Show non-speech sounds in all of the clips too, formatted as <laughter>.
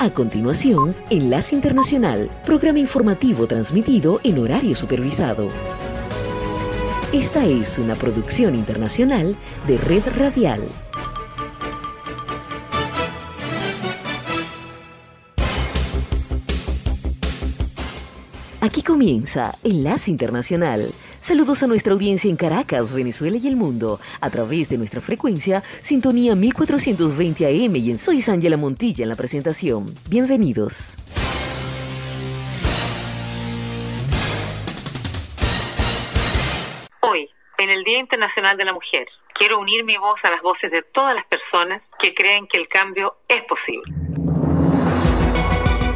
A continuación, Enlace Internacional, programa informativo transmitido en horario supervisado. Esta es una producción internacional de Red Radial. Aquí comienza Enlace Internacional. Saludos a nuestra audiencia en Caracas, Venezuela y el mundo, a través de nuestra frecuencia Sintonía 1420 AM y en Soy Ángela Montilla en la presentación. Bienvenidos. Hoy, en el Día Internacional de la Mujer, quiero unir mi voz a las voces de todas las personas que creen que el cambio es posible.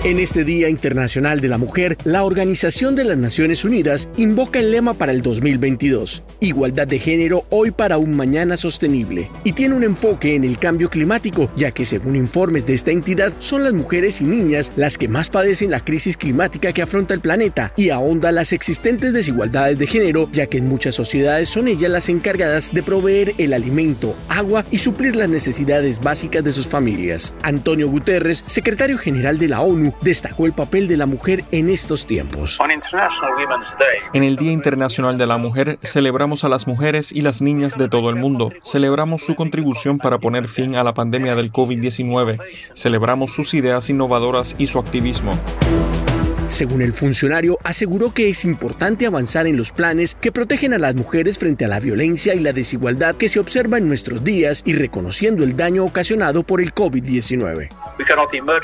En este Día Internacional de la Mujer, la Organización de las Naciones Unidas invoca el lema para el 2022, Igualdad de género hoy para un mañana sostenible, y tiene un enfoque en el cambio climático, ya que según informes de esta entidad, son las mujeres y niñas las que más padecen la crisis climática que afronta el planeta y ahonda las existentes desigualdades de género, ya que en muchas sociedades son ellas las encargadas de proveer el alimento, agua y suplir las necesidades básicas de sus familias. Antonio Guterres, secretario general de la ONU, destacó el papel de la mujer en estos tiempos. En el Día Internacional de la Mujer celebramos a las mujeres y las niñas de todo el mundo. Celebramos su contribución para poner fin a la pandemia del COVID-19. Celebramos sus ideas innovadoras y su activismo. Según el funcionario, aseguró que es importante avanzar en los planes que protegen a las mujeres frente a la violencia y la desigualdad que se observa en nuestros días y reconociendo el daño ocasionado por el COVID-19.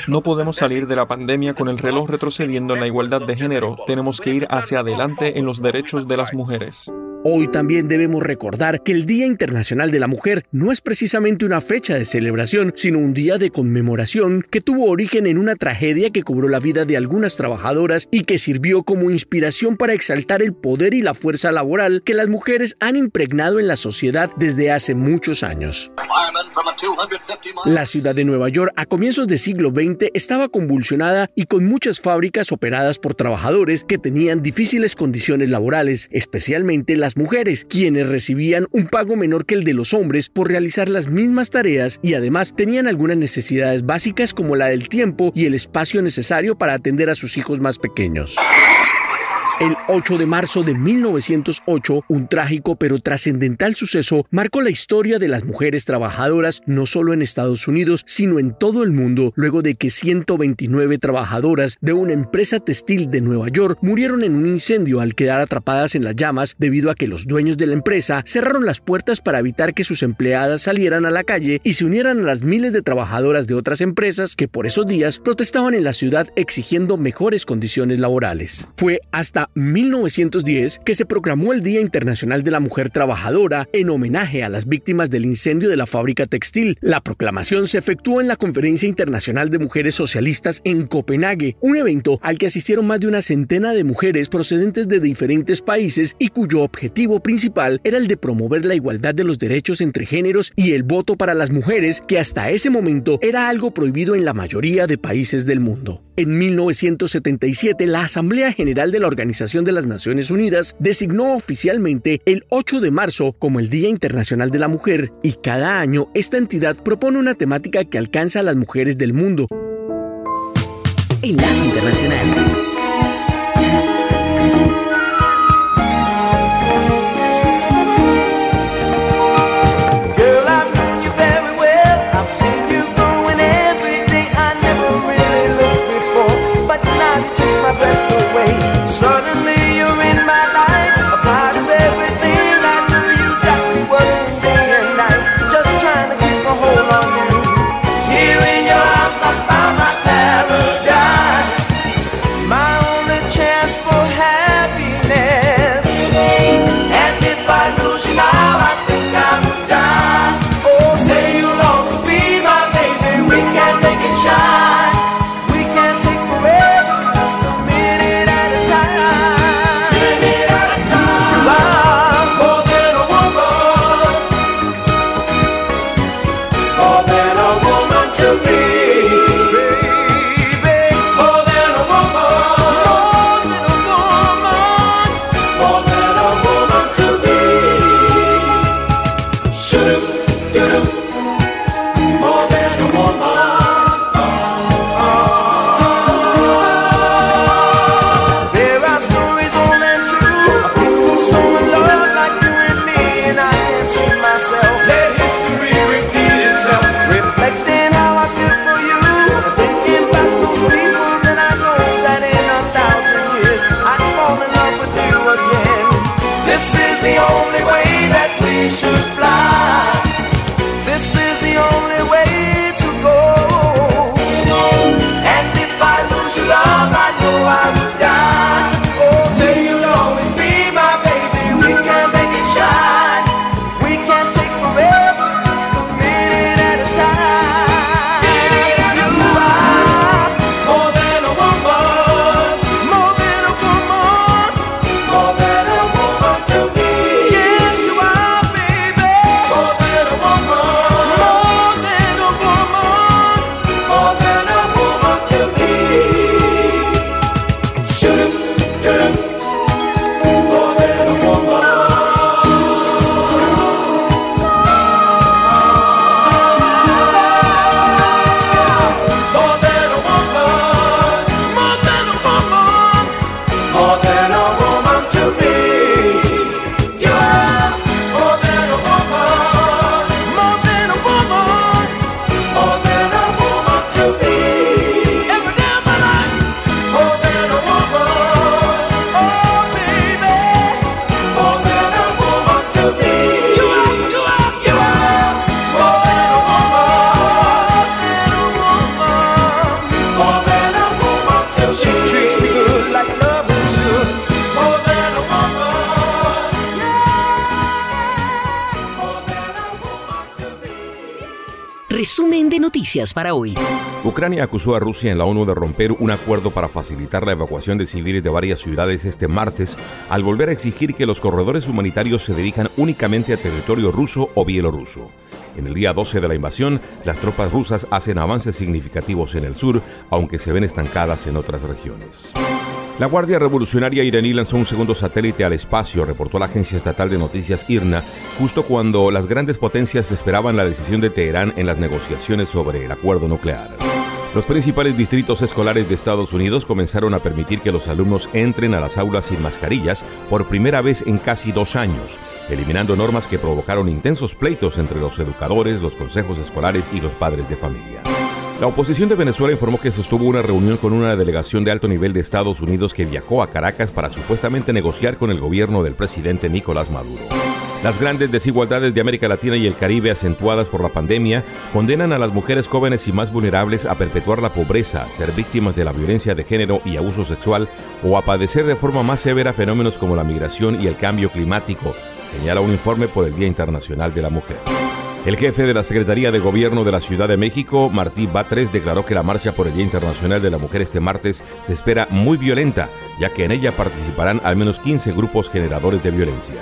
No podemos salir de la pandemia con el reloj retrocediendo en la igualdad de género. Tenemos que ir hacia adelante en los derechos de las mujeres. Hoy también debemos recordar que el Día Internacional de la Mujer no es precisamente una fecha de celebración, sino un día de conmemoración que tuvo origen en una tragedia que cobró la vida de algunas trabajadoras y que sirvió como inspiración para exaltar el poder y la fuerza laboral que las mujeres han impregnado en la sociedad desde hace muchos años. La ciudad de Nueva York a comienzos del siglo XX estaba convulsionada y con muchas fábricas operadas por trabajadores que tenían difíciles condiciones laborales, especialmente las mujeres, quienes recibían un pago menor que el de los hombres por realizar las mismas tareas y además tenían algunas necesidades básicas como la del tiempo y el espacio necesario para atender a sus hijos más pequeños. El 8 de marzo de 1908, un trágico pero trascendental suceso marcó la historia de las mujeres trabajadoras no solo en Estados Unidos, sino en todo el mundo, luego de que 129 trabajadoras de una empresa textil de Nueva York murieron en un incendio al quedar atrapadas en las llamas debido a que los dueños de la empresa cerraron las puertas para evitar que sus empleadas salieran a la calle y se unieran a las miles de trabajadoras de otras empresas que por esos días protestaban en la ciudad exigiendo mejores condiciones laborales. Fue hasta 1910 que se proclamó el Día Internacional de la Mujer Trabajadora en homenaje a las víctimas del incendio de la fábrica textil. La proclamación se efectuó en la Conferencia Internacional de Mujeres Socialistas en Copenhague, un evento al que asistieron más de una centena de mujeres procedentes de diferentes países y cuyo objetivo principal era el de promover la igualdad de los derechos entre géneros y el voto para las mujeres, que hasta ese momento era algo prohibido en la mayoría de países del mundo. En 1977, la Asamblea General de la Organización de las Naciones Unidas designó oficialmente el 8 de marzo como el Día Internacional de la Mujer y cada año esta entidad propone una temática que alcanza a las mujeres del mundo. Enlace Internacional. Ucrania acusó a Rusia en la ONU de romper un acuerdo para facilitar la evacuación de civiles de varias ciudades este martes, al volver a exigir que los corredores humanitarios se dirijan únicamente a territorio ruso o bielorruso. En el día 12 de la invasión, las tropas rusas hacen avances significativos en el sur, aunque se ven estancadas en otras regiones. La Guardia Revolucionaria iraní lanzó un segundo satélite al espacio, reportó la agencia estatal de noticias IRNA, justo cuando las grandes potencias esperaban la decisión de Teherán en las negociaciones sobre el acuerdo nuclear. Los principales distritos escolares de Estados Unidos comenzaron a permitir que los alumnos entren a las aulas sin mascarillas por primera vez en casi dos años, eliminando normas que provocaron intensos pleitos entre los educadores, los consejos escolares y los padres de familia. La oposición de Venezuela informó que sostuvo una reunión con una delegación de alto nivel de Estados Unidos que viajó a Caracas para supuestamente negociar con el gobierno del presidente Nicolás Maduro. Las grandes desigualdades de América Latina y el Caribe acentuadas por la pandemia condenan a las mujeres jóvenes y más vulnerables a perpetuar la pobreza, ser víctimas de la violencia de género y abuso sexual o a padecer de forma más severa fenómenos como la migración y el cambio climático, señala un informe por el Día Internacional de la Mujer. El jefe de la Secretaría de Gobierno de la Ciudad de México, Martí Batres, declaró que la marcha por el Día Internacional de la Mujer este martes se espera muy violenta, ya que en ella participarán al menos 15 grupos generadores de violencia.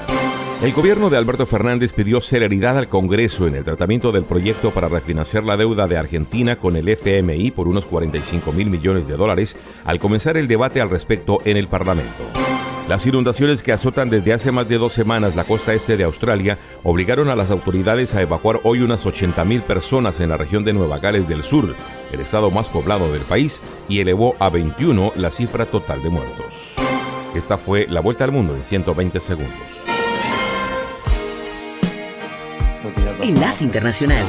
El gobierno de Alberto Fernández pidió celeridad al Congreso en el tratamiento del proyecto para refinanciar la deuda de Argentina con el FMI por unos 45 mil millones de dólares al comenzar el debate al respecto en el Parlamento. Las inundaciones que azotan desde hace más de dos semanas la costa este de Australia obligaron a las autoridades a evacuar hoy unas 80.000 personas en la región de Nueva Gales del Sur, el estado más poblado del país, y elevó a 21 la cifra total de muertos. Esta fue la vuelta al mundo en 120 segundos. Enlace Internacional.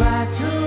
try to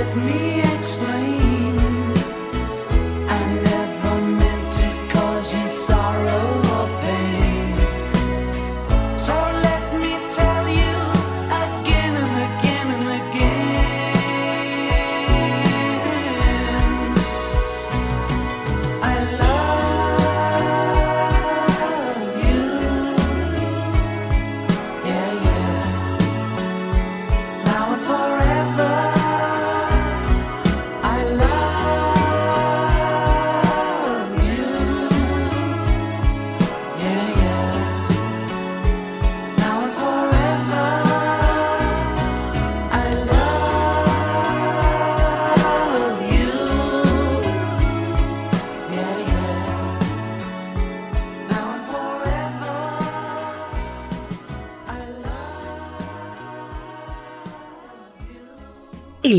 let me explain.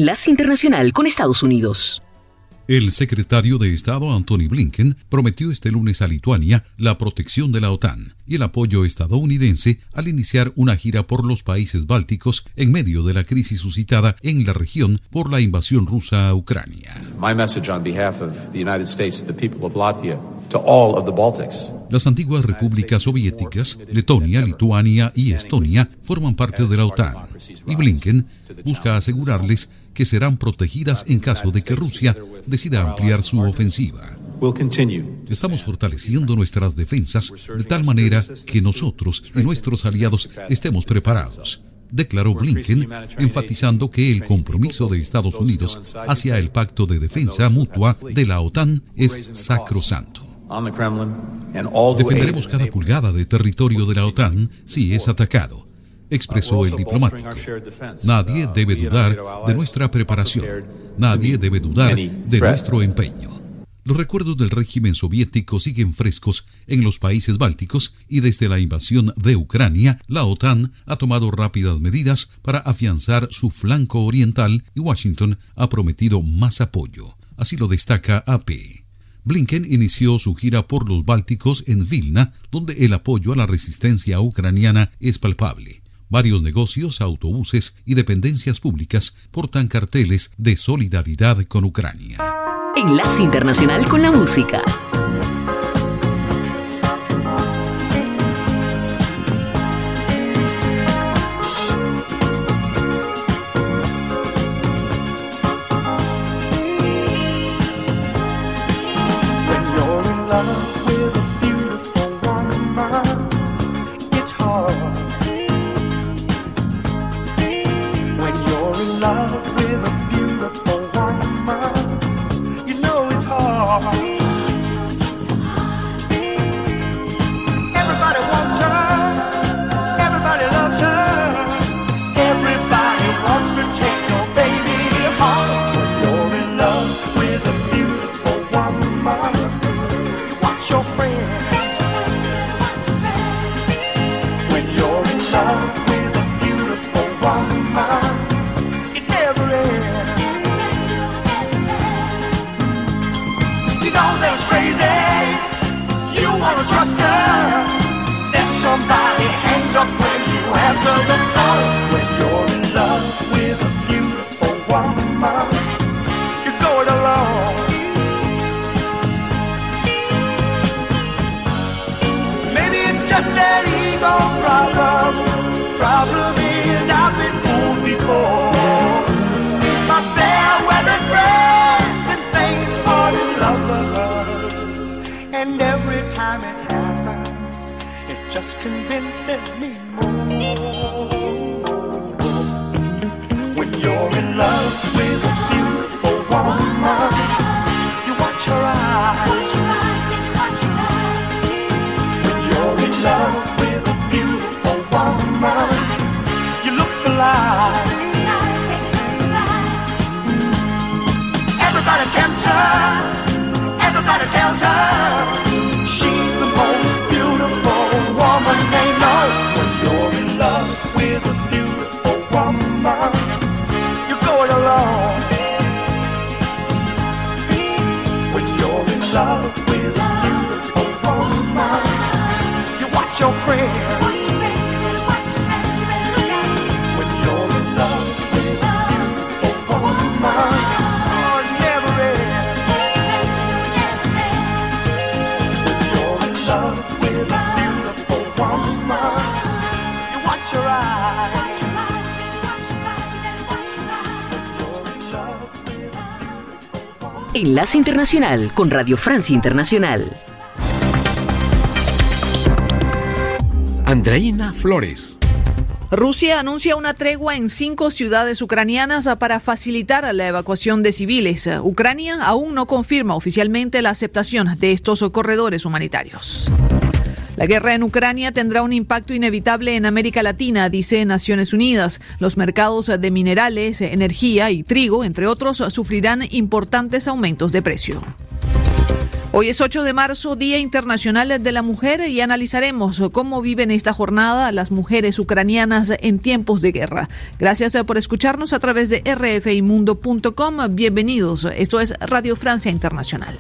Enlace Internacional con Estados Unidos. El secretario de Estado Anthony Blinken prometió este lunes a Lituania la protección de la OTAN y el apoyo estadounidense al iniciar una gira por los países bálticos en medio de la crisis suscitada en la región por la invasión rusa a Ucrania. Las antiguas repúblicas soviéticas, Letonia, Lituania y Estonia, forman parte de la OTAN y Blinken busca asegurarles que serán protegidas en caso de que Rusia decida ampliar su ofensiva. Estamos fortaleciendo nuestras defensas de tal manera que nosotros y nuestros aliados estemos preparados, declaró Blinken, enfatizando que el compromiso de Estados Unidos hacia el pacto de defensa mutua de la OTAN es sacrosanto. Defenderemos cada pulgada de territorio de la OTAN si es atacado expresó el diplomático. Nadie debe dudar de nuestra preparación. Nadie debe dudar de nuestro empeño. Los recuerdos del régimen soviético siguen frescos en los países bálticos y desde la invasión de Ucrania, la OTAN ha tomado rápidas medidas para afianzar su flanco oriental y Washington ha prometido más apoyo. Así lo destaca AP. Blinken inició su gira por los Bálticos en Vilna, donde el apoyo a la resistencia ucraniana es palpable. Varios negocios, autobuses y dependencias públicas portan carteles de solidaridad con Ucrania. Enlace Internacional con la Música. hands up when you answer the phone when you're in love with a beautiful woman. Enlace Internacional con Radio Francia Internacional. Andreina Flores. Rusia anuncia una tregua en cinco ciudades ucranianas para facilitar la evacuación de civiles. Ucrania aún no confirma oficialmente la aceptación de estos corredores humanitarios. La guerra en Ucrania tendrá un impacto inevitable en América Latina, dice Naciones Unidas. Los mercados de minerales, energía y trigo, entre otros, sufrirán importantes aumentos de precio. Hoy es 8 de marzo, Día Internacional de la Mujer, y analizaremos cómo viven esta jornada las mujeres ucranianas en tiempos de guerra. Gracias por escucharnos a través de rfimundo.com. Bienvenidos. Esto es Radio Francia Internacional.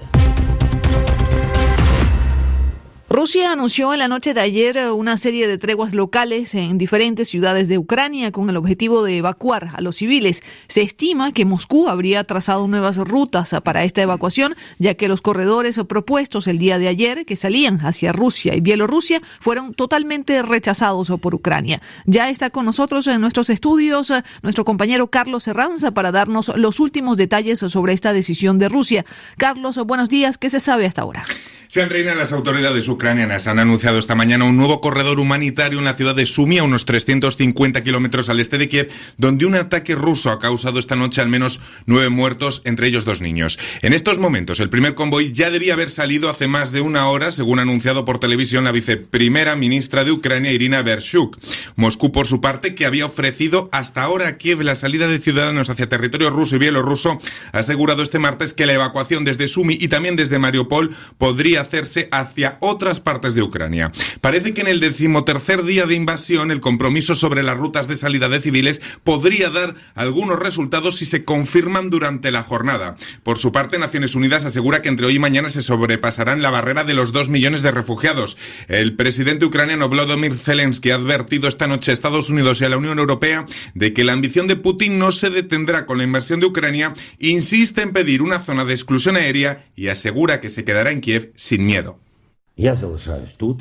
Rusia anunció en la noche de ayer eh, una serie de treguas locales en diferentes ciudades de Ucrania con el objetivo de evacuar a los civiles. Se estima que Moscú habría trazado nuevas rutas para esta evacuación, ya que los corredores propuestos el día de ayer que salían hacia Rusia y Bielorrusia fueron totalmente rechazados por Ucrania. Ya está con nosotros en nuestros estudios eh, nuestro compañero Carlos Herranza para darnos los últimos detalles sobre esta decisión de Rusia. Carlos, buenos días. ¿Qué se sabe hasta ahora? Se reina las autoridades ucranianas. Han anunciado esta mañana un nuevo corredor humanitario en la ciudad de Sumi, a unos 350 kilómetros al este de Kiev, donde un ataque ruso ha causado esta noche al menos nueve muertos, entre ellos dos niños. En estos momentos, el primer convoy ya debía haber salido hace más de una hora, según ha anunciado por televisión la viceprimera ministra de Ucrania, Irina Bershuk. Moscú, por su parte, que había ofrecido hasta ahora a Kiev la salida de ciudadanos hacia territorio ruso y bielorruso, ha asegurado este martes que la evacuación desde Sumi y también desde Mariupol podría hacerse hacia otras partes de Ucrania. Parece que en el decimotercer día de invasión el compromiso sobre las rutas de salida de civiles podría dar algunos resultados si se confirman durante la jornada. Por su parte, Naciones Unidas asegura que entre hoy y mañana se sobrepasarán la barrera de los dos millones de refugiados. El presidente ucraniano Volodymyr Zelensky ha advertido esta noche a Estados Unidos y a la Unión Europea de que la ambición de Putin no se detendrá con la invasión de Ucrania, insiste en pedir una zona de exclusión aérea y asegura que se quedará en Kiev sin miedo.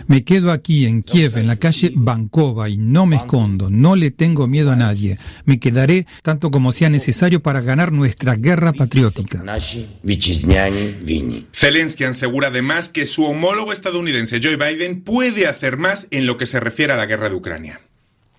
Me quedo aquí en Kiev, en la calle Bankova, y no me escondo, no le tengo miedo a nadie. Me quedaré tanto como sea necesario para ganar nuestra guerra patriótica. Zelensky asegura además que su homólogo estadounidense Joe Biden puede hacer más en lo que se refiere a la guerra de Ucrania.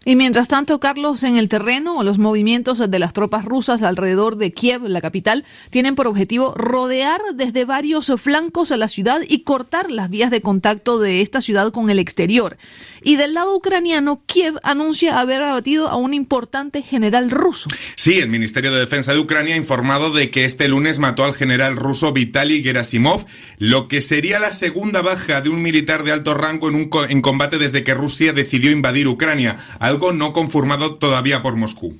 Y mientras tanto, Carlos, en el terreno, los movimientos de las tropas rusas alrededor de Kiev, la capital, tienen por objetivo rodear desde varios flancos a la ciudad y cortar las vías de contacto de esta ciudad con el exterior. Y del lado ucraniano, Kiev anuncia haber abatido a un importante general ruso. Sí, el Ministerio de Defensa de Ucrania ha informado de que este lunes mató al general ruso Vitaly Gerasimov, lo que sería la segunda baja de un militar de alto rango en, un en combate desde que Rusia decidió invadir Ucrania algo no confirmado todavía por Moscú.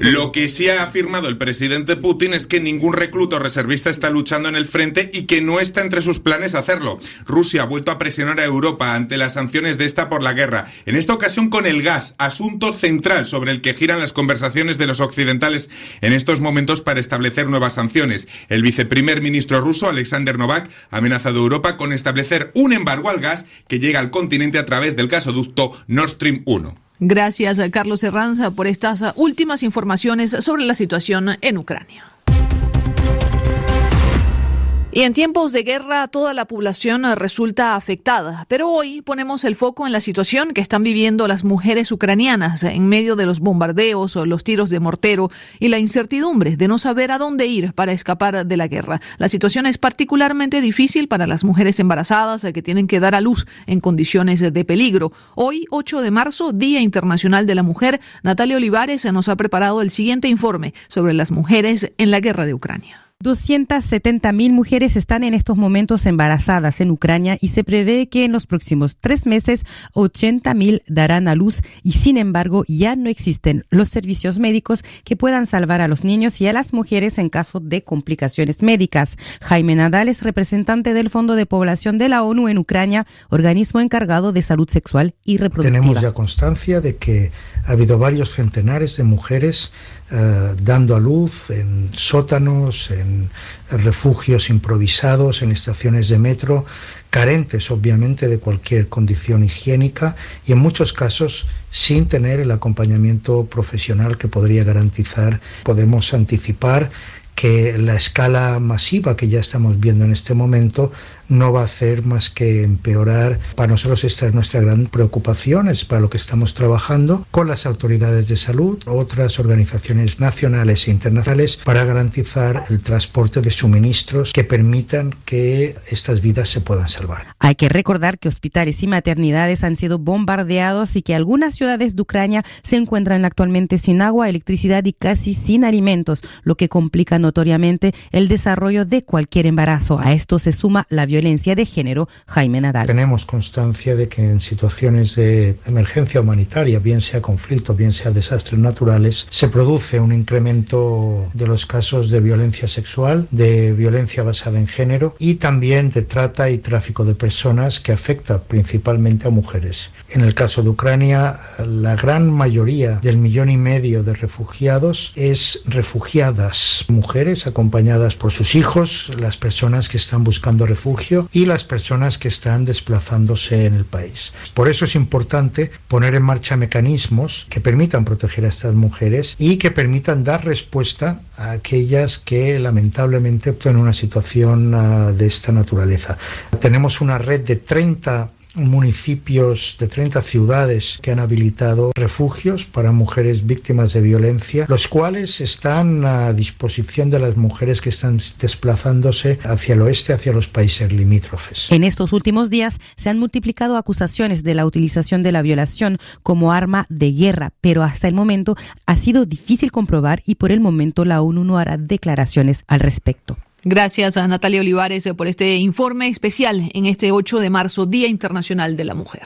Lo que sí ha afirmado el presidente Putin es que ningún recluto reservista está luchando en el frente y que no está entre sus planes hacerlo. Rusia ha vuelto a presionar a Europa ante las sanciones de esta por la guerra, en esta ocasión con el gas, asunto central sobre el que giran las conversaciones de los occidentales en estos momentos para establecer nuevas sanciones. El viceprimer ministro ruso, Alexander Novak, ha amenazado a Europa con establecer un embargo al gas que llega al continente a través del gasoducto Nord Stream 1. Gracias, Carlos Herranza, por estas últimas informaciones sobre la situación en Ucrania. Y en tiempos de guerra toda la población resulta afectada, pero hoy ponemos el foco en la situación que están viviendo las mujeres ucranianas en medio de los bombardeos o los tiros de mortero y la incertidumbre de no saber a dónde ir para escapar de la guerra. La situación es particularmente difícil para las mujeres embarazadas que tienen que dar a luz en condiciones de peligro. Hoy, 8 de marzo, Día Internacional de la Mujer, Natalia Olivares nos ha preparado el siguiente informe sobre las mujeres en la guerra de Ucrania. 270 mil mujeres están en estos momentos embarazadas en Ucrania y se prevé que en los próximos tres meses 80 mil darán a luz y sin embargo ya no existen los servicios médicos que puedan salvar a los niños y a las mujeres en caso de complicaciones médicas. Jaime Nadal es representante del Fondo de Población de la ONU en Ucrania, organismo encargado de salud sexual y reproductiva. Tenemos ya constancia de que ha habido varios centenares de mujeres eh, dando a luz en sótanos, en refugios improvisados, en estaciones de metro, carentes obviamente de cualquier condición higiénica y en muchos casos sin tener el acompañamiento profesional que podría garantizar. Podemos anticipar que la escala masiva que ya estamos viendo en este momento no va a hacer más que empeorar. Para nosotros esta es nuestra gran preocupación, es para lo que estamos trabajando con las autoridades de salud, otras organizaciones nacionales e internacionales para garantizar el transporte de suministros que permitan que estas vidas se puedan salvar. Hay que recordar que hospitales y maternidades han sido bombardeados y que algunas ciudades de Ucrania se encuentran actualmente sin agua, electricidad y casi sin alimentos, lo que complica notoriamente el desarrollo de cualquier embarazo. A esto se suma la violencia de género. Jaime Nadal. Tenemos constancia de que en situaciones de emergencia humanitaria, bien sea conflicto, bien sea desastres naturales, se produce un incremento de los casos de violencia sexual, de violencia basada en género y también de trata y tráfico de personas que afecta principalmente a mujeres. En el caso de Ucrania, la gran mayoría del millón y medio de refugiados es refugiadas, mujeres acompañadas por sus hijos, las personas que están buscando refugio y las personas que están desplazándose en el país. Por eso es importante poner en marcha mecanismos que permitan proteger a estas mujeres y que permitan dar respuesta a aquellas que lamentablemente están una situación ah, de esta naturaleza. Tenemos una red de 30 municipios de 30 ciudades que han habilitado refugios para mujeres víctimas de violencia, los cuales están a disposición de las mujeres que están desplazándose hacia el oeste, hacia los países limítrofes. En estos últimos días se han multiplicado acusaciones de la utilización de la violación como arma de guerra, pero hasta el momento ha sido difícil comprobar y por el momento la ONU no hará declaraciones al respecto. Gracias a Natalia Olivares por este informe especial en este 8 de marzo, Día Internacional de la Mujer.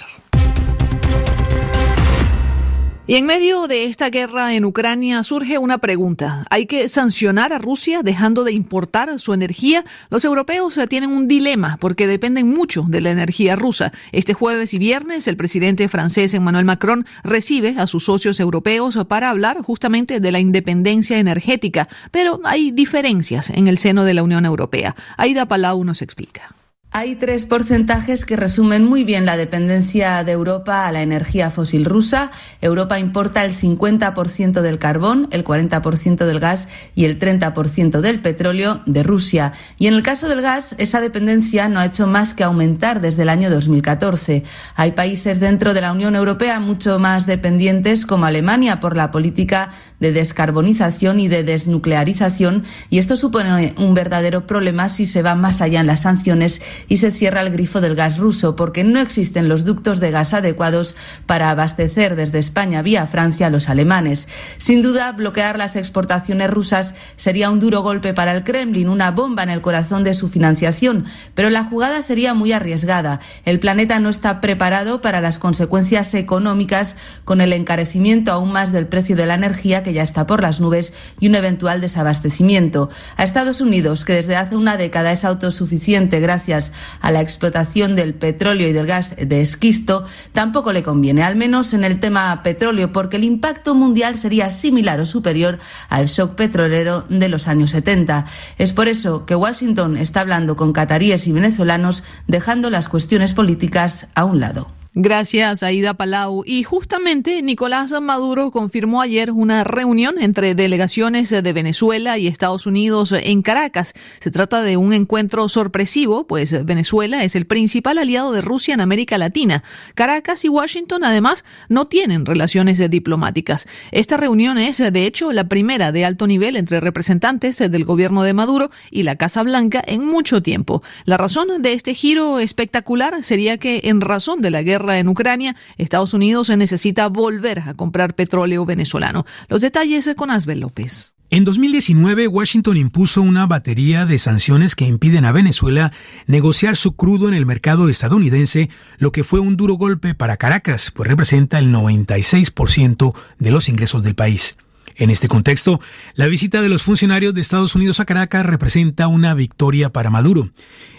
Y en medio de esta guerra en Ucrania surge una pregunta. ¿Hay que sancionar a Rusia dejando de importar su energía? Los europeos tienen un dilema porque dependen mucho de la energía rusa. Este jueves y viernes el presidente francés Emmanuel Macron recibe a sus socios europeos para hablar justamente de la independencia energética. Pero hay diferencias en el seno de la Unión Europea. Aida Palau nos explica. Hay tres porcentajes que resumen muy bien la dependencia de Europa a la energía fósil rusa. Europa importa el 50% del carbón, el 40% del gas y el 30% del petróleo de Rusia. Y en el caso del gas, esa dependencia no ha hecho más que aumentar desde el año 2014. Hay países dentro de la Unión Europea mucho más dependientes, como Alemania, por la política de descarbonización y de desnuclearización. Y esto supone un verdadero problema si se va más allá en las sanciones y se cierra el grifo del gas ruso porque no existen los ductos de gas adecuados para abastecer desde España vía Francia a los alemanes. Sin duda, bloquear las exportaciones rusas sería un duro golpe para el Kremlin, una bomba en el corazón de su financiación, pero la jugada sería muy arriesgada. El planeta no está preparado para las consecuencias económicas con el encarecimiento aún más del precio de la energía que ya está por las nubes y un eventual desabastecimiento. A Estados Unidos, que desde hace una década es autosuficiente gracias a la explotación del petróleo y del gas de esquisto, tampoco le conviene, al menos en el tema petróleo, porque el impacto mundial sería similar o superior al shock petrolero de los años 70. Es por eso que Washington está hablando con cataríes y venezolanos, dejando las cuestiones políticas a un lado. Gracias, Aida Palau. Y justamente Nicolás Maduro confirmó ayer una reunión entre delegaciones de Venezuela y Estados Unidos en Caracas. Se trata de un encuentro sorpresivo, pues Venezuela es el principal aliado de Rusia en América Latina. Caracas y Washington, además, no tienen relaciones diplomáticas. Esta reunión es, de hecho, la primera de alto nivel entre representantes del gobierno de Maduro y la Casa Blanca en mucho tiempo. La razón de este giro espectacular sería que, en razón de la guerra en Ucrania, Estados Unidos necesita volver a comprar petróleo venezolano. Los detalles con Asbel López. En 2019, Washington impuso una batería de sanciones que impiden a Venezuela negociar su crudo en el mercado estadounidense, lo que fue un duro golpe para Caracas, pues representa el 96% de los ingresos del país. En este contexto, la visita de los funcionarios de Estados Unidos a Caracas representa una victoria para Maduro.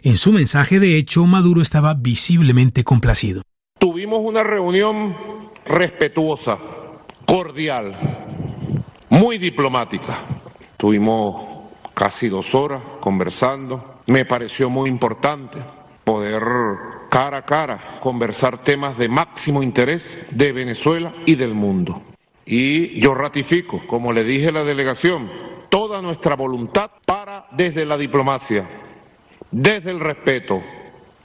En su mensaje, de hecho, Maduro estaba visiblemente complacido. Tuvimos una reunión respetuosa, cordial, muy diplomática. Tuvimos casi dos horas conversando. Me pareció muy importante poder cara a cara conversar temas de máximo interés de Venezuela y del mundo. Y yo ratifico, como le dije a la delegación, toda nuestra voluntad para desde la diplomacia, desde el respeto,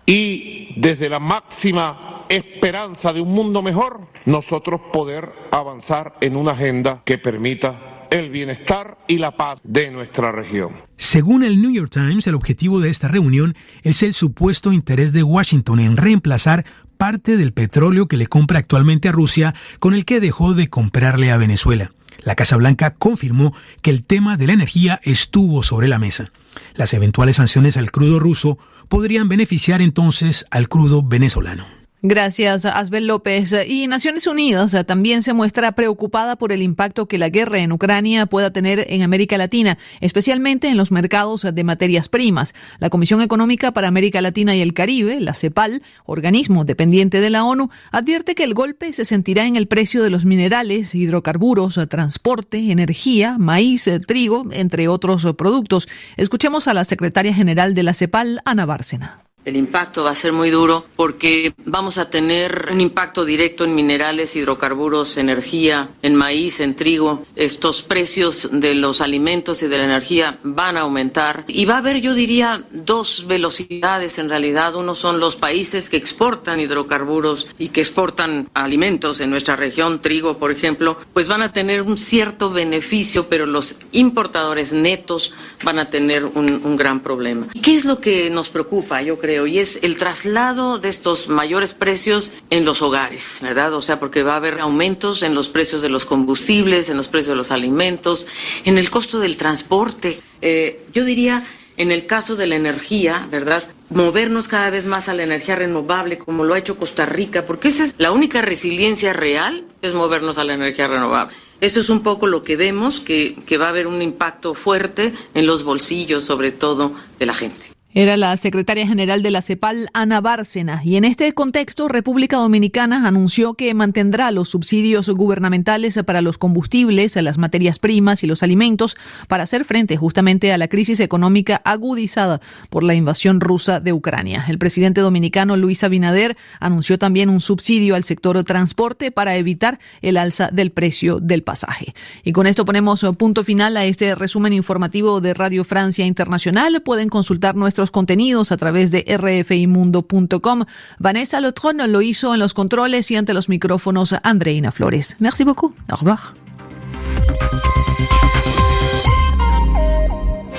y desde la máxima esperanza de un mundo mejor, nosotros poder avanzar en una agenda que permita el bienestar y la paz de nuestra región. Según el New York Times, el objetivo de esta reunión es el supuesto interés de Washington en reemplazar parte del petróleo que le compra actualmente a Rusia con el que dejó de comprarle a Venezuela. La Casa Blanca confirmó que el tema de la energía estuvo sobre la mesa. Las eventuales sanciones al crudo ruso podrían beneficiar entonces al crudo venezolano. Gracias, Asbel López. Y Naciones Unidas eh, también se muestra preocupada por el impacto que la guerra en Ucrania pueda tener en América Latina, especialmente en los mercados de materias primas. La Comisión Económica para América Latina y el Caribe, la CEPAL, organismo dependiente de la ONU, advierte que el golpe se sentirá en el precio de los minerales, hidrocarburos, transporte, energía, maíz, trigo, entre otros productos. Escuchemos a la secretaria general de la CEPAL, Ana Bárcena. El impacto va a ser muy duro porque vamos a tener un impacto directo en minerales, hidrocarburos, energía, en maíz, en trigo. Estos precios de los alimentos y de la energía van a aumentar. Y va a haber, yo diría, dos velocidades en realidad. Uno son los países que exportan hidrocarburos y que exportan alimentos en nuestra región, trigo, por ejemplo, pues van a tener un cierto beneficio, pero los importadores netos van a tener un, gran problema. ¿Qué es lo que nos preocupa, yo creo? Y es el traslado de estos mayores precios en los hogares, ¿verdad? O sea, porque va a haber aumentos en los precios de los combustibles, en los precios de los alimentos, en el costo del transporte. Eh, yo diría, en el caso de la energía, ¿verdad? Movernos cada vez más a la energía renovable, como lo ha hecho Costa Rica, porque esa es la única resiliencia real, es movernos a la energía renovable. Eso es un poco lo que vemos, que, que va a haber un impacto fuerte en los bolsillos, sobre todo, de la gente. Era la secretaria general de la CEPAL, Ana Bárcena, y en este contexto, República Dominicana anunció que mantendrá los subsidios gubernamentales para los combustibles, las materias primas y los alimentos para hacer frente justamente a la crisis económica agudizada por la invasión rusa de Ucrania. El presidente dominicano Luis Abinader anunció también un subsidio al sector transporte para evitar el alza del precio del pasaje. Y con esto ponemos punto final a este resumen informativo de Radio Francia Internacional. Pueden consultar nuestros contenidos a través de rfimundo.com. Vanessa Lotron lo hizo en los controles y ante los micrófonos Andreina Flores. Merci beaucoup. Au revoir.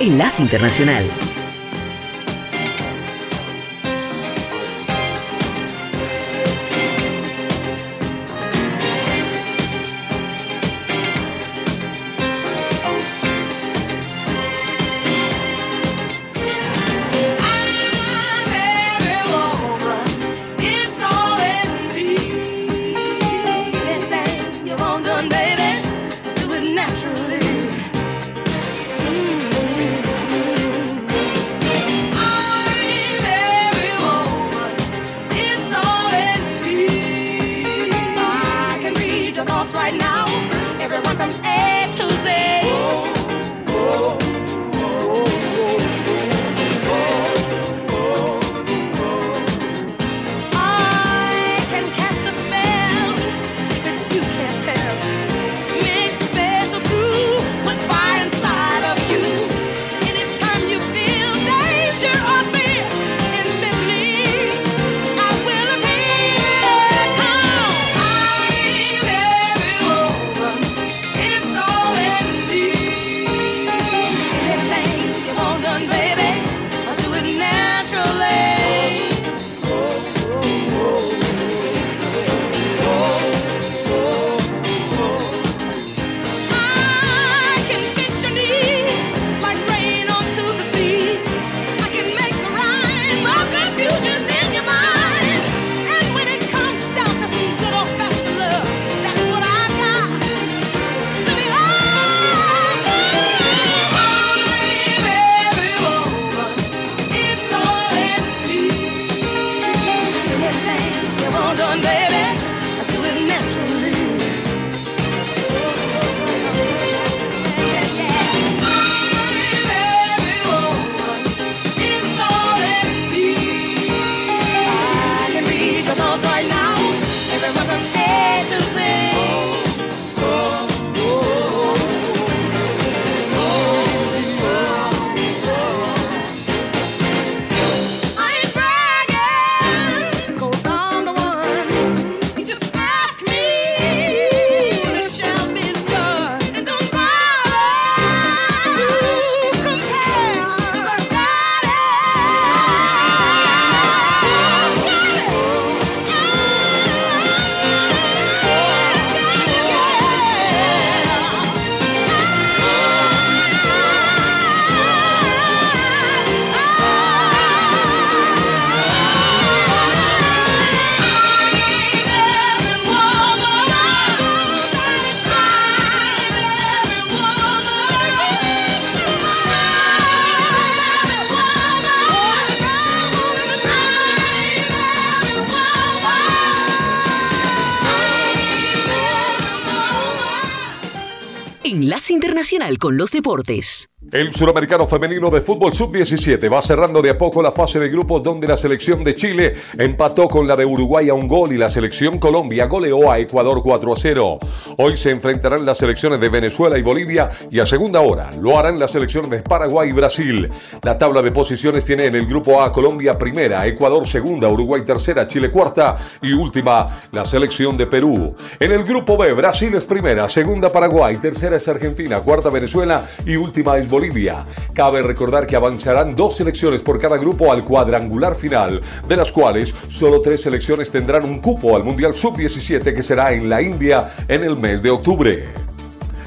Enlace Internacional. Con los Deportes. El suramericano femenino de fútbol sub-17 va cerrando de a poco la fase de grupos donde la selección de Chile empató con la de Uruguay a un gol y la selección Colombia goleó a Ecuador 4 a 0. Hoy se enfrentarán las selecciones de Venezuela y Bolivia y a segunda hora lo harán las selecciones de Paraguay y Brasil. La tabla de posiciones tiene en el grupo A Colombia primera, Ecuador segunda, Uruguay tercera, Chile cuarta y última la selección de Perú. En el grupo B Brasil es primera, segunda Paraguay, tercera es Argentina, cuarta Venezuela y última es Bolivia. Cabe recordar que avanzarán dos selecciones por cada grupo al cuadrangular final, de las cuales solo tres selecciones tendrán un cupo al Mundial Sub-17 que será en la India en el mes de octubre.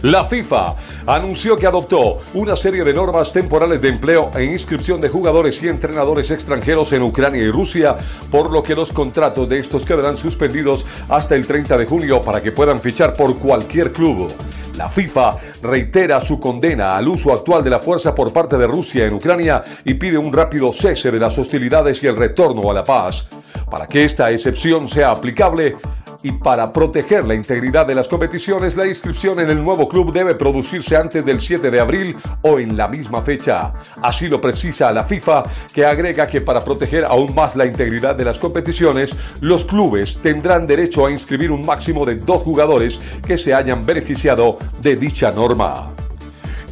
La FIFA anunció que adoptó una serie de normas temporales de empleo e inscripción de jugadores y entrenadores extranjeros en Ucrania y Rusia, por lo que los contratos de estos quedarán suspendidos hasta el 30 de junio para que puedan fichar por cualquier club. La FIFA reitera su condena al uso actual de la fuerza por parte de Rusia en Ucrania y pide un rápido cese de las hostilidades y el retorno a la paz. Para que esta excepción sea aplicable, y para proteger la integridad de las competiciones, la inscripción en el nuevo club debe producirse antes del 7 de abril o en la misma fecha. Así lo precisa la FIFA, que agrega que para proteger aún más la integridad de las competiciones, los clubes tendrán derecho a inscribir un máximo de dos jugadores que se hayan beneficiado de dicha norma.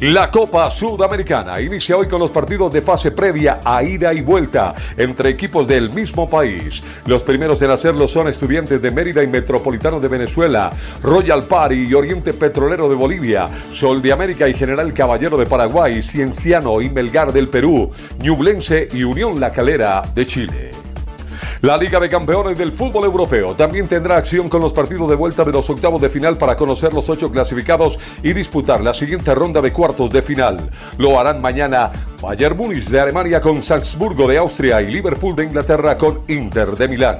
La Copa Sudamericana inicia hoy con los partidos de fase previa a ida y vuelta entre equipos del mismo país. Los primeros en hacerlo son estudiantes de Mérida y Metropolitano de Venezuela, Royal Party y Oriente Petrolero de Bolivia, Sol de América y General Caballero de Paraguay, Cienciano y Melgar del Perú, Ñublense y Unión La Calera de Chile. La Liga de Campeones del Fútbol Europeo también tendrá acción con los partidos de vuelta de los octavos de final para conocer los ocho clasificados y disputar la siguiente ronda de cuartos de final. Lo harán mañana Bayern Múnich de Alemania con Salzburgo de Austria y Liverpool de Inglaterra con Inter de Milán.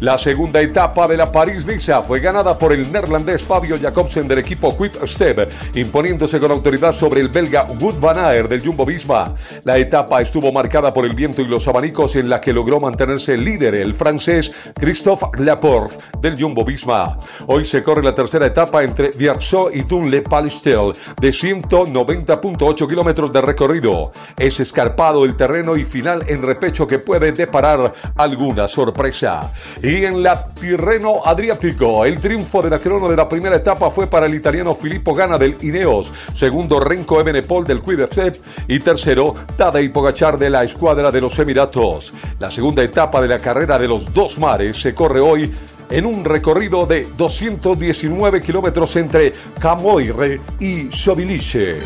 La segunda etapa de la París-Niza fue ganada por el neerlandés Fabio Jacobsen del equipo Quick Step, imponiéndose con autoridad sobre el belga Wood van Aert del Jumbo Visma. La etapa estuvo marcada por el viento y los abanicos en la que logró mantenerse líder el francés Christophe Laporte del Jumbo Visma. Hoy se corre la tercera etapa entre Vierzot y Thun-le-Palestel de 190.8 kilómetros de recorrido. Es escarpado el terreno y final en repecho que puede deparar alguna sorpresa. Y en la Tirreno Adriático, el triunfo de la crono de la primera etapa fue para el italiano Filippo Gana del Ineos, segundo Renko Ebenepol del Quickstep y tercero Tadej Pogachar de la escuadra de los Emiratos. La segunda etapa de la carrera de los dos mares se corre hoy en un recorrido de 219 kilómetros entre Camoire y Sobilice.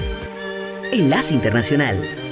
Enlace Internacional.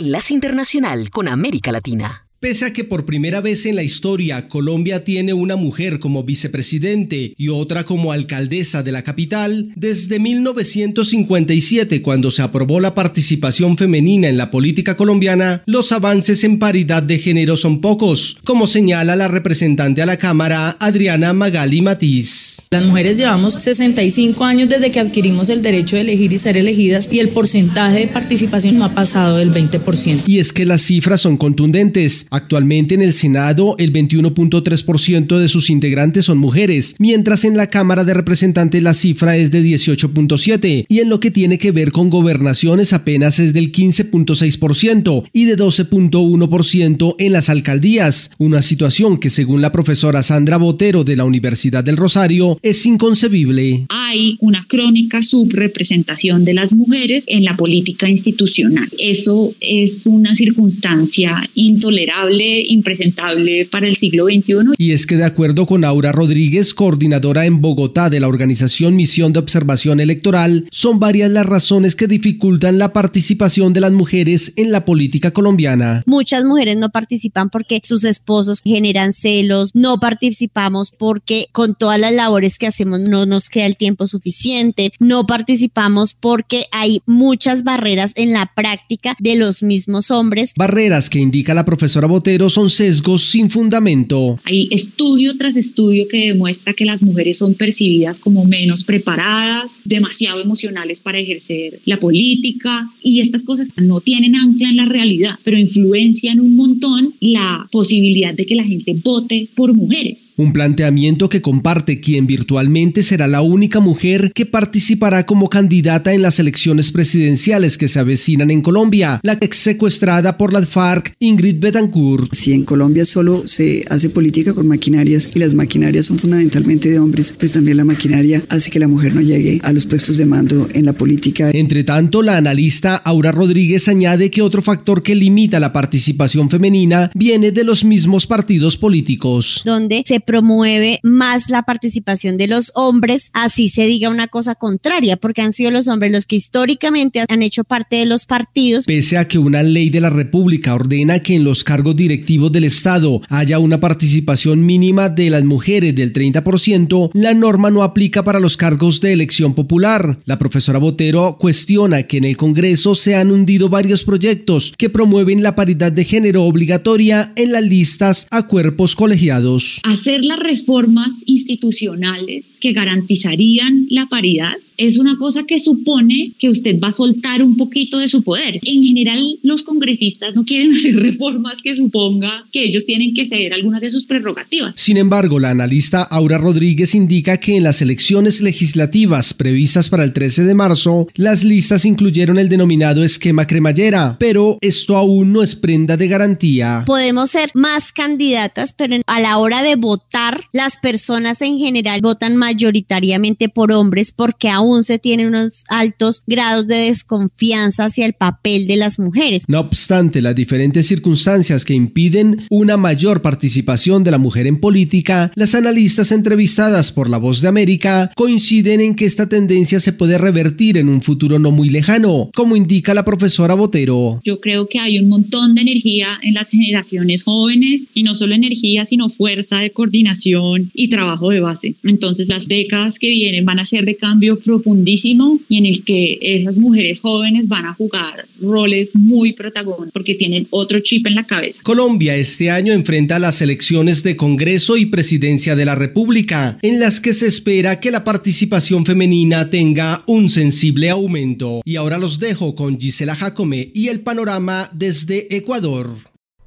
Enlace Internacional con América Latina. Pese a que por primera vez en la historia Colombia tiene una mujer como vicepresidente y otra como alcaldesa de la capital, desde 1957 cuando se aprobó la participación femenina en la política colombiana, los avances en paridad de género son pocos, como señala la representante a la Cámara Adriana Magali Matiz. Las mujeres llevamos 65 años desde que adquirimos el derecho de elegir y ser elegidas y el porcentaje de participación no ha pasado del 20%. Y es que las cifras son contundentes. Actualmente en el Senado el 21.3% de sus integrantes son mujeres, mientras en la Cámara de Representantes la cifra es de 18.7% y en lo que tiene que ver con gobernaciones apenas es del 15.6% y de 12.1% en las alcaldías, una situación que según la profesora Sandra Botero de la Universidad del Rosario es inconcebible. Hay una crónica subrepresentación de las mujeres en la política institucional. Eso es una circunstancia intolerable impresentable para el siglo XXI. Y es que de acuerdo con Aura Rodríguez, coordinadora en Bogotá de la organización Misión de Observación Electoral, son varias las razones que dificultan la participación de las mujeres en la política colombiana. Muchas mujeres no participan porque sus esposos generan celos, no participamos porque con todas las labores que hacemos no nos queda el tiempo suficiente, no participamos porque hay muchas barreras en la práctica de los mismos hombres. Barreras que indica la profesora Botero son sesgos sin fundamento. Hay estudio tras estudio que demuestra que las mujeres son percibidas como menos preparadas, demasiado emocionales para ejercer la política y estas cosas no tienen ancla en la realidad, pero influencian un montón la posibilidad de que la gente vote por mujeres. Un planteamiento que comparte quien virtualmente será la única mujer que participará como candidata en las elecciones presidenciales que se avecinan en Colombia, la ex secuestrada por la FARC Ingrid Betancourt si en Colombia solo se hace política con maquinarias y las maquinarias son fundamentalmente de hombres, pues también la maquinaria hace que la mujer no llegue a los puestos de mando en la política. Entre tanto, la analista Aura Rodríguez añade que otro factor que limita la participación femenina viene de los mismos partidos políticos. Donde se promueve más la participación de los hombres, así se diga una cosa contraria, porque han sido los hombres los que históricamente han hecho parte de los partidos. Pese a que una ley de la República ordena que en los cargos directivos del Estado haya una participación mínima de las mujeres del 30%, la norma no aplica para los cargos de elección popular. La profesora Botero cuestiona que en el Congreso se han hundido varios proyectos que promueven la paridad de género obligatoria en las listas a cuerpos colegiados. Hacer las reformas institucionales que garantizarían la paridad es una cosa que supone que usted va a soltar un poquito de su poder. En general, los congresistas no quieren <laughs> hacer reformas que suponga que ellos tienen que ceder algunas de sus prerrogativas. Sin embargo, la analista Aura Rodríguez indica que en las elecciones legislativas previstas para el 13 de marzo, las listas incluyeron el denominado esquema cremallera, pero esto aún no es prenda de garantía. Podemos ser más candidatas, pero a la hora de votar, las personas en general votan mayoritariamente por hombres porque aún se tienen unos altos grados de desconfianza hacia el papel de las mujeres. No obstante, las diferentes circunstancias que impiden una mayor participación de la mujer en política, las analistas entrevistadas por La Voz de América coinciden en que esta tendencia se puede revertir en un futuro no muy lejano, como indica la profesora Botero. Yo creo que hay un montón de energía en las generaciones jóvenes y no solo energía, sino fuerza de coordinación y trabajo de base. Entonces las décadas que vienen van a ser de cambio profundísimo y en el que esas mujeres jóvenes van a jugar roles muy protagónicos porque tienen otro chip en la cabeza. Colombia este año enfrenta las elecciones de Congreso y Presidencia de la República, en las que se espera que la participación femenina tenga un sensible aumento. Y ahora los dejo con Gisela Jacome y el panorama desde Ecuador.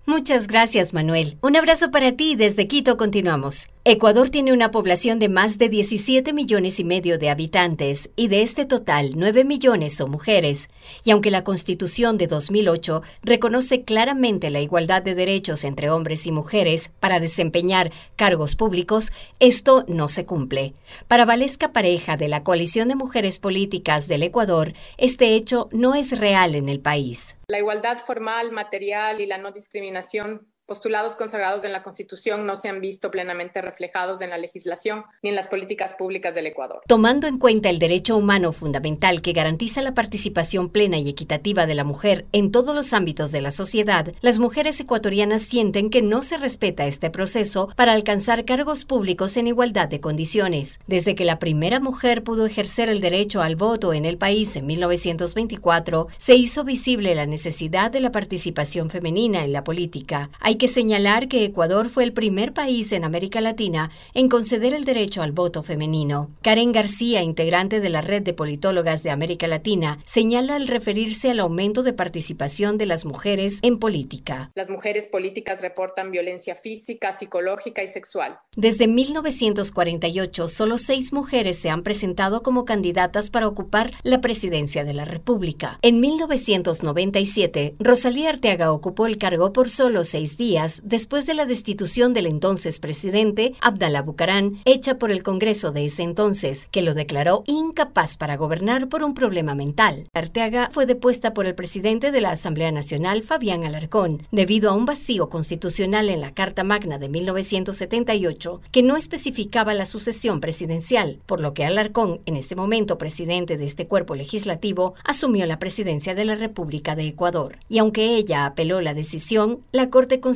Muchas gracias, Manuel. Un abrazo para ti desde Quito. Continuamos. Ecuador tiene una población de más de 17 millones y medio de habitantes y de este total 9 millones son mujeres. Y aunque la Constitución de 2008 reconoce claramente la igualdad de derechos entre hombres y mujeres para desempeñar cargos públicos, esto no se cumple. Para Valesca Pareja de la Coalición de Mujeres Políticas del Ecuador, este hecho no es real en el país. La igualdad formal, material y la no discriminación postulados consagrados en la Constitución no se han visto plenamente reflejados en la legislación ni en las políticas públicas del Ecuador. Tomando en cuenta el derecho humano fundamental que garantiza la participación plena y equitativa de la mujer en todos los ámbitos de la sociedad, las mujeres ecuatorianas sienten que no se respeta este proceso para alcanzar cargos públicos en igualdad de condiciones. Desde que la primera mujer pudo ejercer el derecho al voto en el país en 1924, se hizo visible la necesidad de la participación femenina en la política. Hay que señalar que Ecuador fue el primer país en América Latina en conceder el derecho al voto femenino. Karen García, integrante de la Red de Politólogas de América Latina, señala al referirse al aumento de participación de las mujeres en política. Las mujeres políticas reportan violencia física, psicológica y sexual. Desde 1948, solo seis mujeres se han presentado como candidatas para ocupar la presidencia de la República. En 1997, Rosalía Arteaga ocupó el cargo por solo seis días después de la destitución del entonces presidente Abdalá Bucarán, hecha por el Congreso de ese entonces, que lo declaró incapaz para gobernar por un problema mental. Arteaga fue depuesta por el presidente de la Asamblea Nacional, Fabián Alarcón, debido a un vacío constitucional en la Carta Magna de 1978 que no especificaba la sucesión presidencial, por lo que Alarcón, en ese momento presidente de este cuerpo legislativo, asumió la presidencia de la República de Ecuador. Y aunque ella apeló la decisión, la Corte Constitucional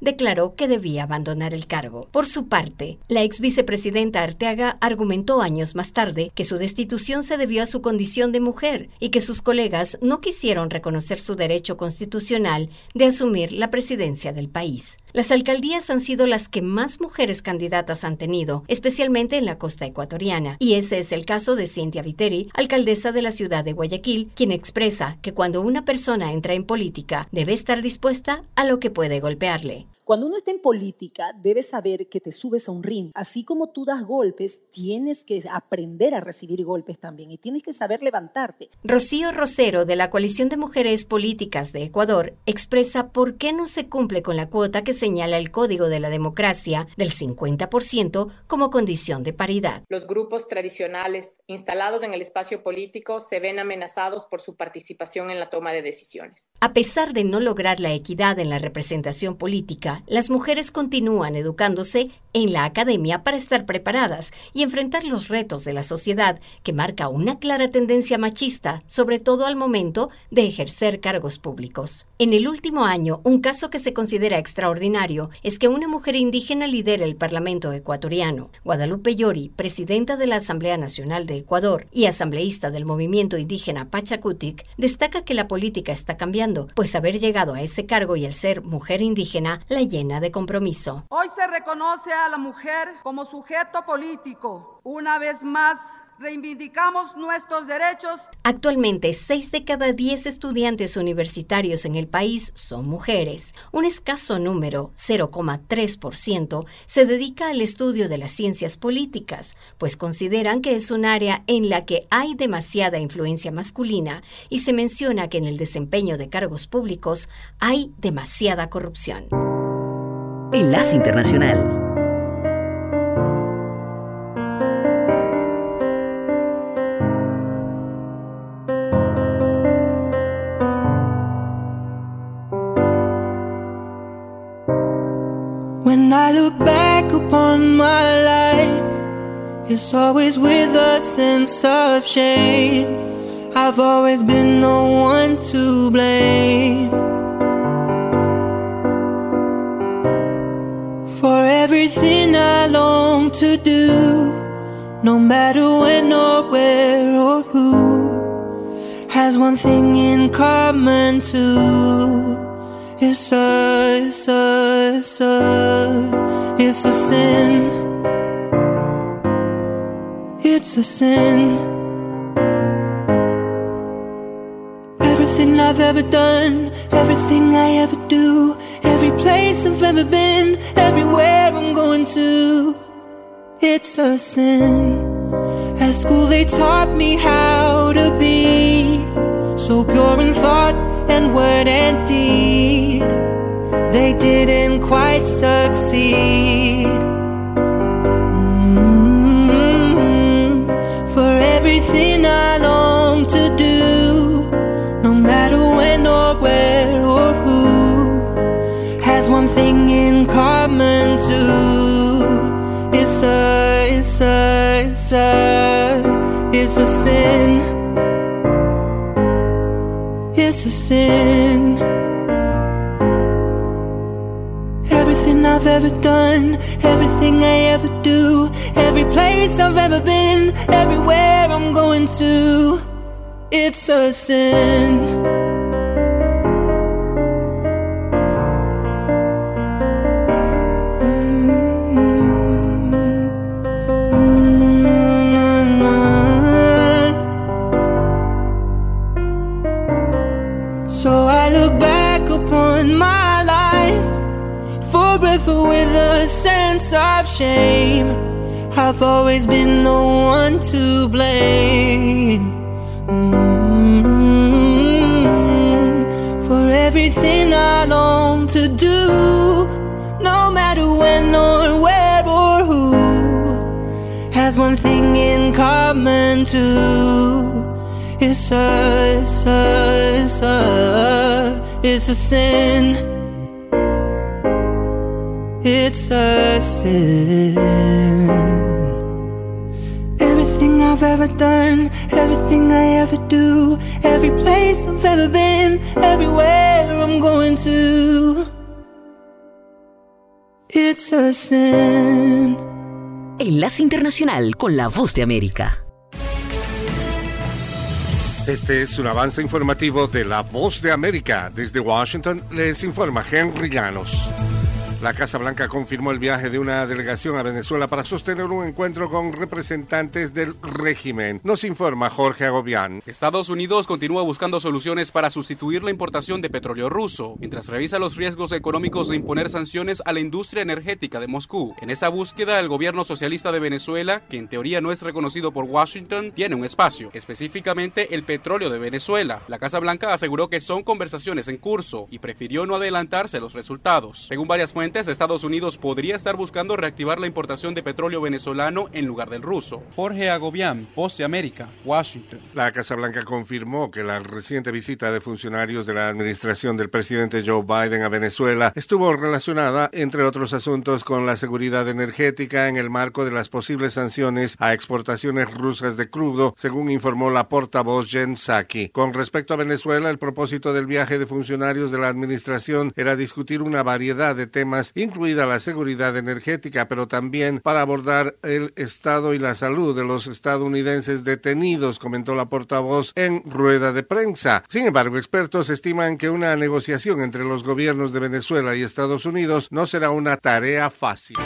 declaró que debía abandonar el cargo. Por su parte, la ex vicepresidenta Arteaga argumentó años más tarde que su destitución se debió a su condición de mujer y que sus colegas no quisieron reconocer su derecho constitucional de asumir la presidencia del país. Las alcaldías han sido las que más mujeres candidatas han tenido, especialmente en la costa ecuatoriana, y ese es el caso de Cintia Viteri, alcaldesa de la ciudad de Guayaquil, quien expresa que cuando una persona entra en política debe estar dispuesta a lo que puede golpearle. Cuando uno está en política, debes saber que te subes a un ring. Así como tú das golpes, tienes que aprender a recibir golpes también y tienes que saber levantarte. Rocío Rosero, de la Coalición de Mujeres Políticas de Ecuador, expresa por qué no se cumple con la cuota que señala el Código de la Democracia del 50% como condición de paridad. Los grupos tradicionales instalados en el espacio político se ven amenazados por su participación en la toma de decisiones. A pesar de no lograr la equidad en la representación política, las mujeres continúan educándose en la academia para estar preparadas y enfrentar los retos de la sociedad que marca una clara tendencia machista, sobre todo al momento de ejercer cargos públicos. En el último año, un caso que se considera extraordinario es que una mujer indígena lidera el Parlamento ecuatoriano. Guadalupe Llori, presidenta de la Asamblea Nacional de Ecuador y asambleísta del movimiento indígena Pachacutic, destaca que la política está cambiando, pues haber llegado a ese cargo y el ser mujer indígena la llena de compromiso. Hoy se reconoce a la mujer como sujeto político. Una vez más, reivindicamos nuestros derechos. Actualmente, 6 de cada 10 estudiantes universitarios en el país son mujeres. Un escaso número, 0,3%, se dedica al estudio de las ciencias políticas, pues consideran que es un área en la que hay demasiada influencia masculina y se menciona que en el desempeño de cargos públicos hay demasiada corrupción. Enlace Internacional. When I look back upon my life, it's always with a sense of shame. I've always been the one to blame. For everything I long to do, no matter when or where or who, has one thing in common too. It's a, it's a, it's a, it's a sin. It's a sin. Everything I've ever done, everything I ever do, every place I've ever been, everywhere I'm going to. It's a sin. At school they taught me how to be so pure in thought and word and deed. They didn't quite succeed. Mm, For everything I long sir, it's a sin. It's a sin. Everything I've ever done, everything I ever do, every place I've ever been, everywhere I'm going to, it's a sin. Always been the one to blame Mm, for everything I long to do, no matter when or where or who has one thing in common too. It's a, it's a, it's a, it's a sin. It's a sin. I've ever done, everything I ever do, every place I've ever been, everywhere I'm going to. It's a sin. Enlace Internacional con la Voz de América. Este es un avance informativo de La Voz de América. Desde Washington les informa Henry Llanos. La Casa Blanca confirmó el viaje de una delegación a Venezuela para sostener un encuentro con representantes del régimen. Nos informa Jorge Agobián. Estados Unidos continúa buscando soluciones para sustituir la importación de petróleo ruso, mientras revisa los riesgos económicos de imponer sanciones a la industria energética de Moscú. En esa búsqueda, el gobierno socialista de Venezuela, que en teoría no es reconocido por Washington, tiene un espacio, específicamente el petróleo de Venezuela. La Casa Blanca aseguró que son conversaciones en curso y prefirió no adelantarse los resultados. Según varias fuentes, Estados Unidos podría estar buscando reactivar la importación de petróleo venezolano en lugar del ruso. Jorge Agobián, Voz de América, Washington. La Casa Blanca confirmó que la reciente visita de funcionarios de la administración del presidente Joe Biden a Venezuela estuvo relacionada, entre otros asuntos, con la seguridad energética en el marco de las posibles sanciones a exportaciones rusas de crudo, según informó la portavoz Jen Psaki. Con respecto a Venezuela, el propósito del viaje de funcionarios de la administración era discutir una variedad de temas incluida la seguridad energética, pero también para abordar el estado y la salud de los estadounidenses detenidos, comentó la portavoz en rueda de prensa. Sin embargo, expertos estiman que una negociación entre los gobiernos de Venezuela y Estados Unidos no será una tarea fácil.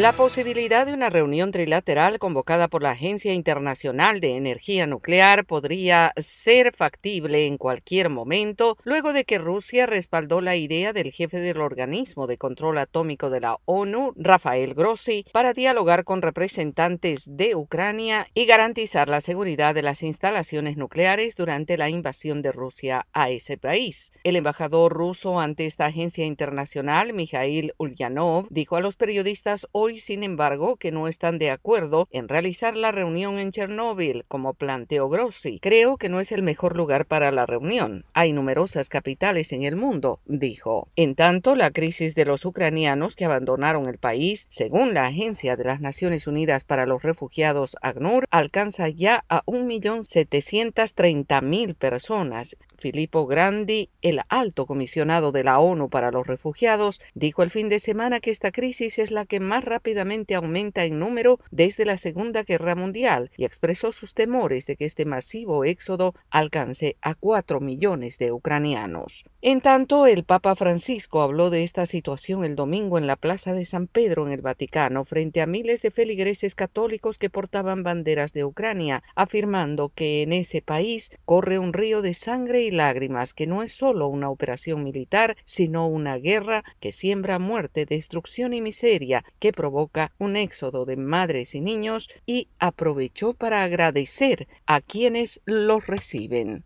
La posibilidad de una reunión trilateral convocada por la Agencia Internacional de Energía Nuclear podría ser factible en cualquier momento luego de que Rusia respaldó la idea del jefe del organismo de control atómico de la ONU, Rafael Grossi, para dialogar con representantes de Ucrania y garantizar la seguridad de las instalaciones nucleares durante la invasión de Rusia a ese país. El embajador ruso ante esta agencia internacional, Mikhail Ulyanov, dijo a los periodistas hoy, sin embargo, que no están de acuerdo en realizar la reunión en Chernóbil, como planteó Grossi. Creo que no es el mejor lugar para la reunión. Hay numerosas capitales en el mundo, dijo. En tanto, la crisis de los ucranianos que abandonaron el país, según la Agencia de las Naciones Unidas para los Refugiados, ACNUR, alcanza ya a 1.730.000 personas. Filippo Grandi, el alto comisionado de la ONU para los refugiados, dijo el fin de semana que esta crisis es la que más rápidamente aumenta en número desde la Segunda Guerra Mundial y expresó sus temores de que este masivo éxodo alcance a cuatro millones de ucranianos. En tanto, el Papa Francisco habló de esta situación el domingo en la Plaza de San Pedro en el Vaticano frente a miles de feligreses católicos que portaban banderas de Ucrania, afirmando que en ese país corre un río de sangre y lágrimas que no es solo una operación militar, sino una guerra que siembra muerte, destrucción y miseria, que provoca un éxodo de madres y niños y aprovechó para agradecer a quienes los reciben.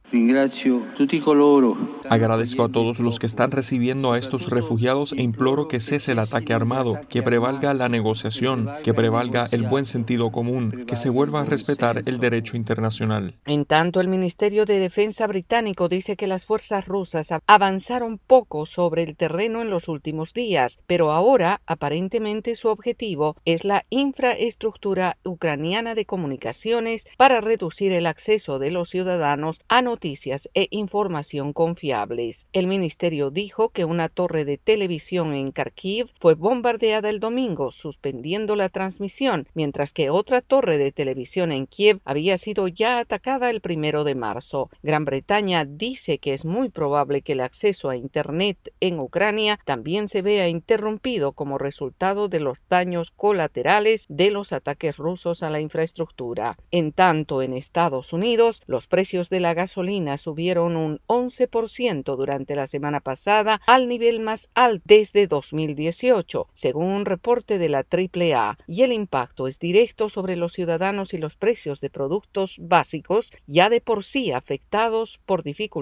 Agradezco a todos los que están recibiendo a estos refugiados e imploro que cese el ataque armado, que prevalga la negociación, que prevalga el buen sentido común, que se vuelva a respetar el derecho internacional. En tanto, el Ministerio de Defensa británico dice que las fuerzas rusas avanzaron poco sobre el terreno en los últimos días, pero ahora aparentemente su objetivo es la infraestructura ucraniana de comunicaciones para reducir el acceso de los ciudadanos a noticias e información confiables. El ministerio dijo que una torre de televisión en Kharkiv fue bombardeada el domingo, suspendiendo la transmisión, mientras que otra torre de televisión en Kiev había sido ya atacada el primero de marzo. Gran Bretaña dice que es muy probable que el acceso a Internet en Ucrania también se vea interrumpido como resultado de los daños colaterales de los ataques rusos a la infraestructura. En tanto, en Estados Unidos, los precios de la gasolina subieron un 11% durante la semana pasada al nivel más alto desde 2018, según un reporte de la AAA, y el impacto es directo sobre los ciudadanos y los precios de productos básicos ya de por sí afectados por dificultades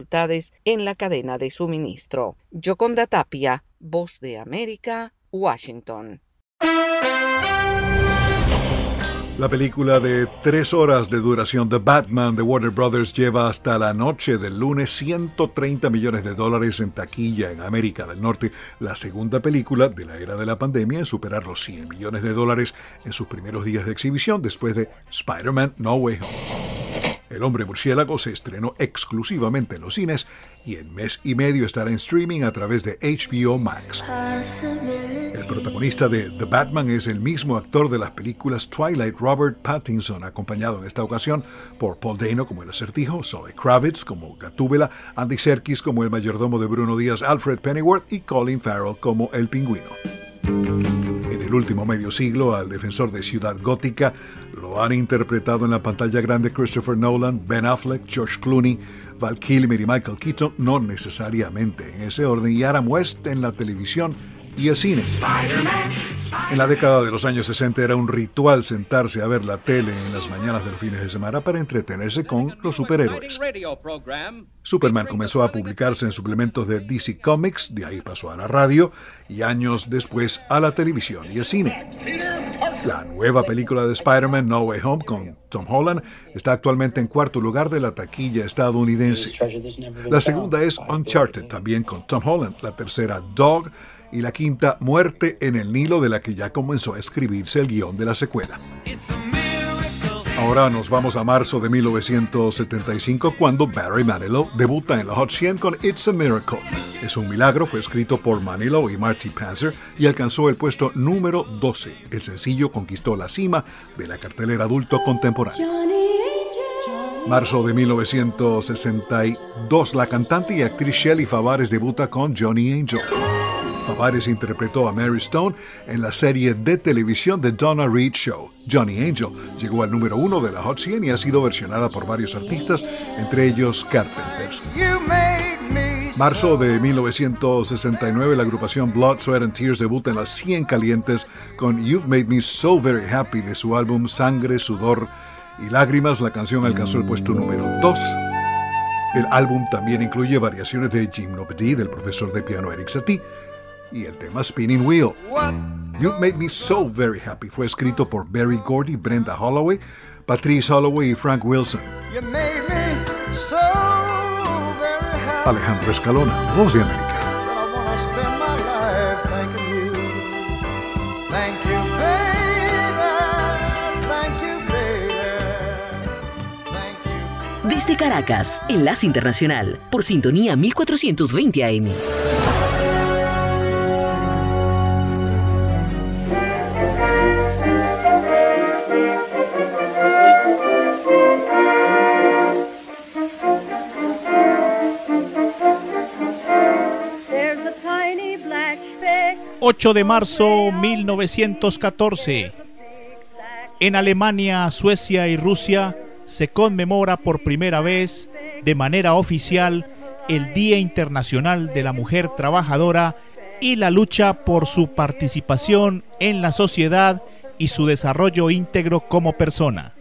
en la cadena de suministro. Yoconda Tapia, Voz de América, Washington. La película de tres horas de duración The Batman de Warner Brothers lleva hasta la noche del lunes 130 millones de dólares en taquilla en América del Norte, la segunda película de la era de la pandemia en superar los 100 millones de dólares en sus primeros días de exhibición después de Spider-Man No Way Home. El hombre murciélago se estrenó exclusivamente en los cines y en mes y medio estará en streaming a través de HBO Max. El protagonista de The Batman es el mismo actor de las películas Twilight, Robert Pattinson, acompañado en esta ocasión por Paul Dano como el acertijo, Zoe Kravitz como Gatúbela, Andy Serkis como el mayordomo de Bruno Díaz, Alfred Pennyworth y Colin Farrell como el pingüino. En el último medio siglo, al defensor de Ciudad Gótica lo han interpretado en la pantalla grande Christopher Nolan, Ben Affleck, George Clooney, Val Kilmer y Michael Keaton, no necesariamente en ese orden, y Adam West en la televisión y el cine. En la década de los años 60 era un ritual sentarse a ver la tele en las mañanas de los fines de semana para entretenerse con los superhéroes. Superman comenzó a publicarse en suplementos de DC Comics, de ahí pasó a la radio y años después a la televisión y el cine. La nueva película de Spider-Man No Way Home con Tom Holland está actualmente en cuarto lugar de la taquilla estadounidense. La segunda es Uncharted, también con Tom Holland. La tercera, Dog y la quinta, Muerte en el Nilo, de la que ya comenzó a escribirse el guion de la secuela. Ahora nos vamos a marzo de 1975 cuando Barry Manilow debuta en la Hot 100 con It's a Miracle. Es un milagro, fue escrito por Manilow y Marty Panzer y alcanzó el puesto número 12. El sencillo conquistó la cima de la cartelera adulto contemporáneo. Marzo de 1962, la cantante y actriz Shelley Favares debuta con Johnny Angel. Favares interpretó a Mary Stone en la serie de televisión The Donna Reed Show. Johnny Angel llegó al número uno de la Hot 100 y ha sido versionada por varios artistas, entre ellos Carpenters. Marzo de 1969, la agrupación Blood, Sweat and Tears debuta en las 100 calientes con You've Made Me So Very Happy de su álbum Sangre, Sudor y Lágrimas. La canción alcanzó el puesto número 2. El álbum también incluye variaciones de Gymnopédie del profesor de piano Eric Satie y el tema Spinning Wheel. You've Made Me So Very Happy fue escrito por Barry Gordy, Brenda Holloway, Patrice Holloway y Frank Wilson. Alejandro Escalona, Voz de América. Desde Caracas, Enlace Internacional, por sintonía 1420 AM. 8 de marzo 1914. En Alemania, Suecia y Rusia se conmemora por primera vez de manera oficial el Día Internacional de la Mujer Trabajadora y la lucha por su participación en la sociedad y su desarrollo íntegro como persona.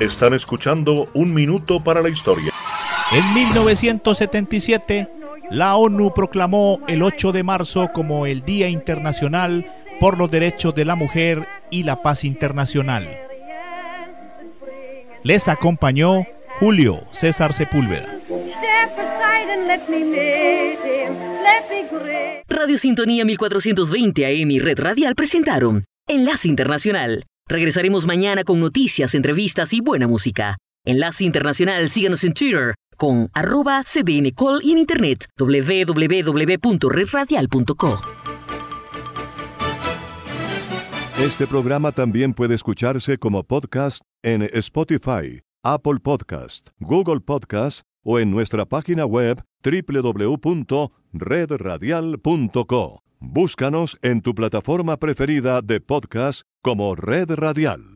Están escuchando Un Minuto para la Historia. En 1977, la ONU proclamó el 8 de marzo como el Día Internacional por los Derechos de la Mujer y la Paz Internacional. Les acompañó Julio César Sepúlveda. Radio Sintonía 1420 AM y Red Radial presentaron Enlace Internacional. Regresaremos mañana con noticias, entrevistas y buena música. Enlace Internacional, síganos en Twitter con arroba cdncall y en internet www.redradial.co. Este programa también puede escucharse como podcast en Spotify, Apple Podcast, Google Podcast o en nuestra página web www.redradial.co. Búscanos en tu plataforma preferida de podcast como Red Radial.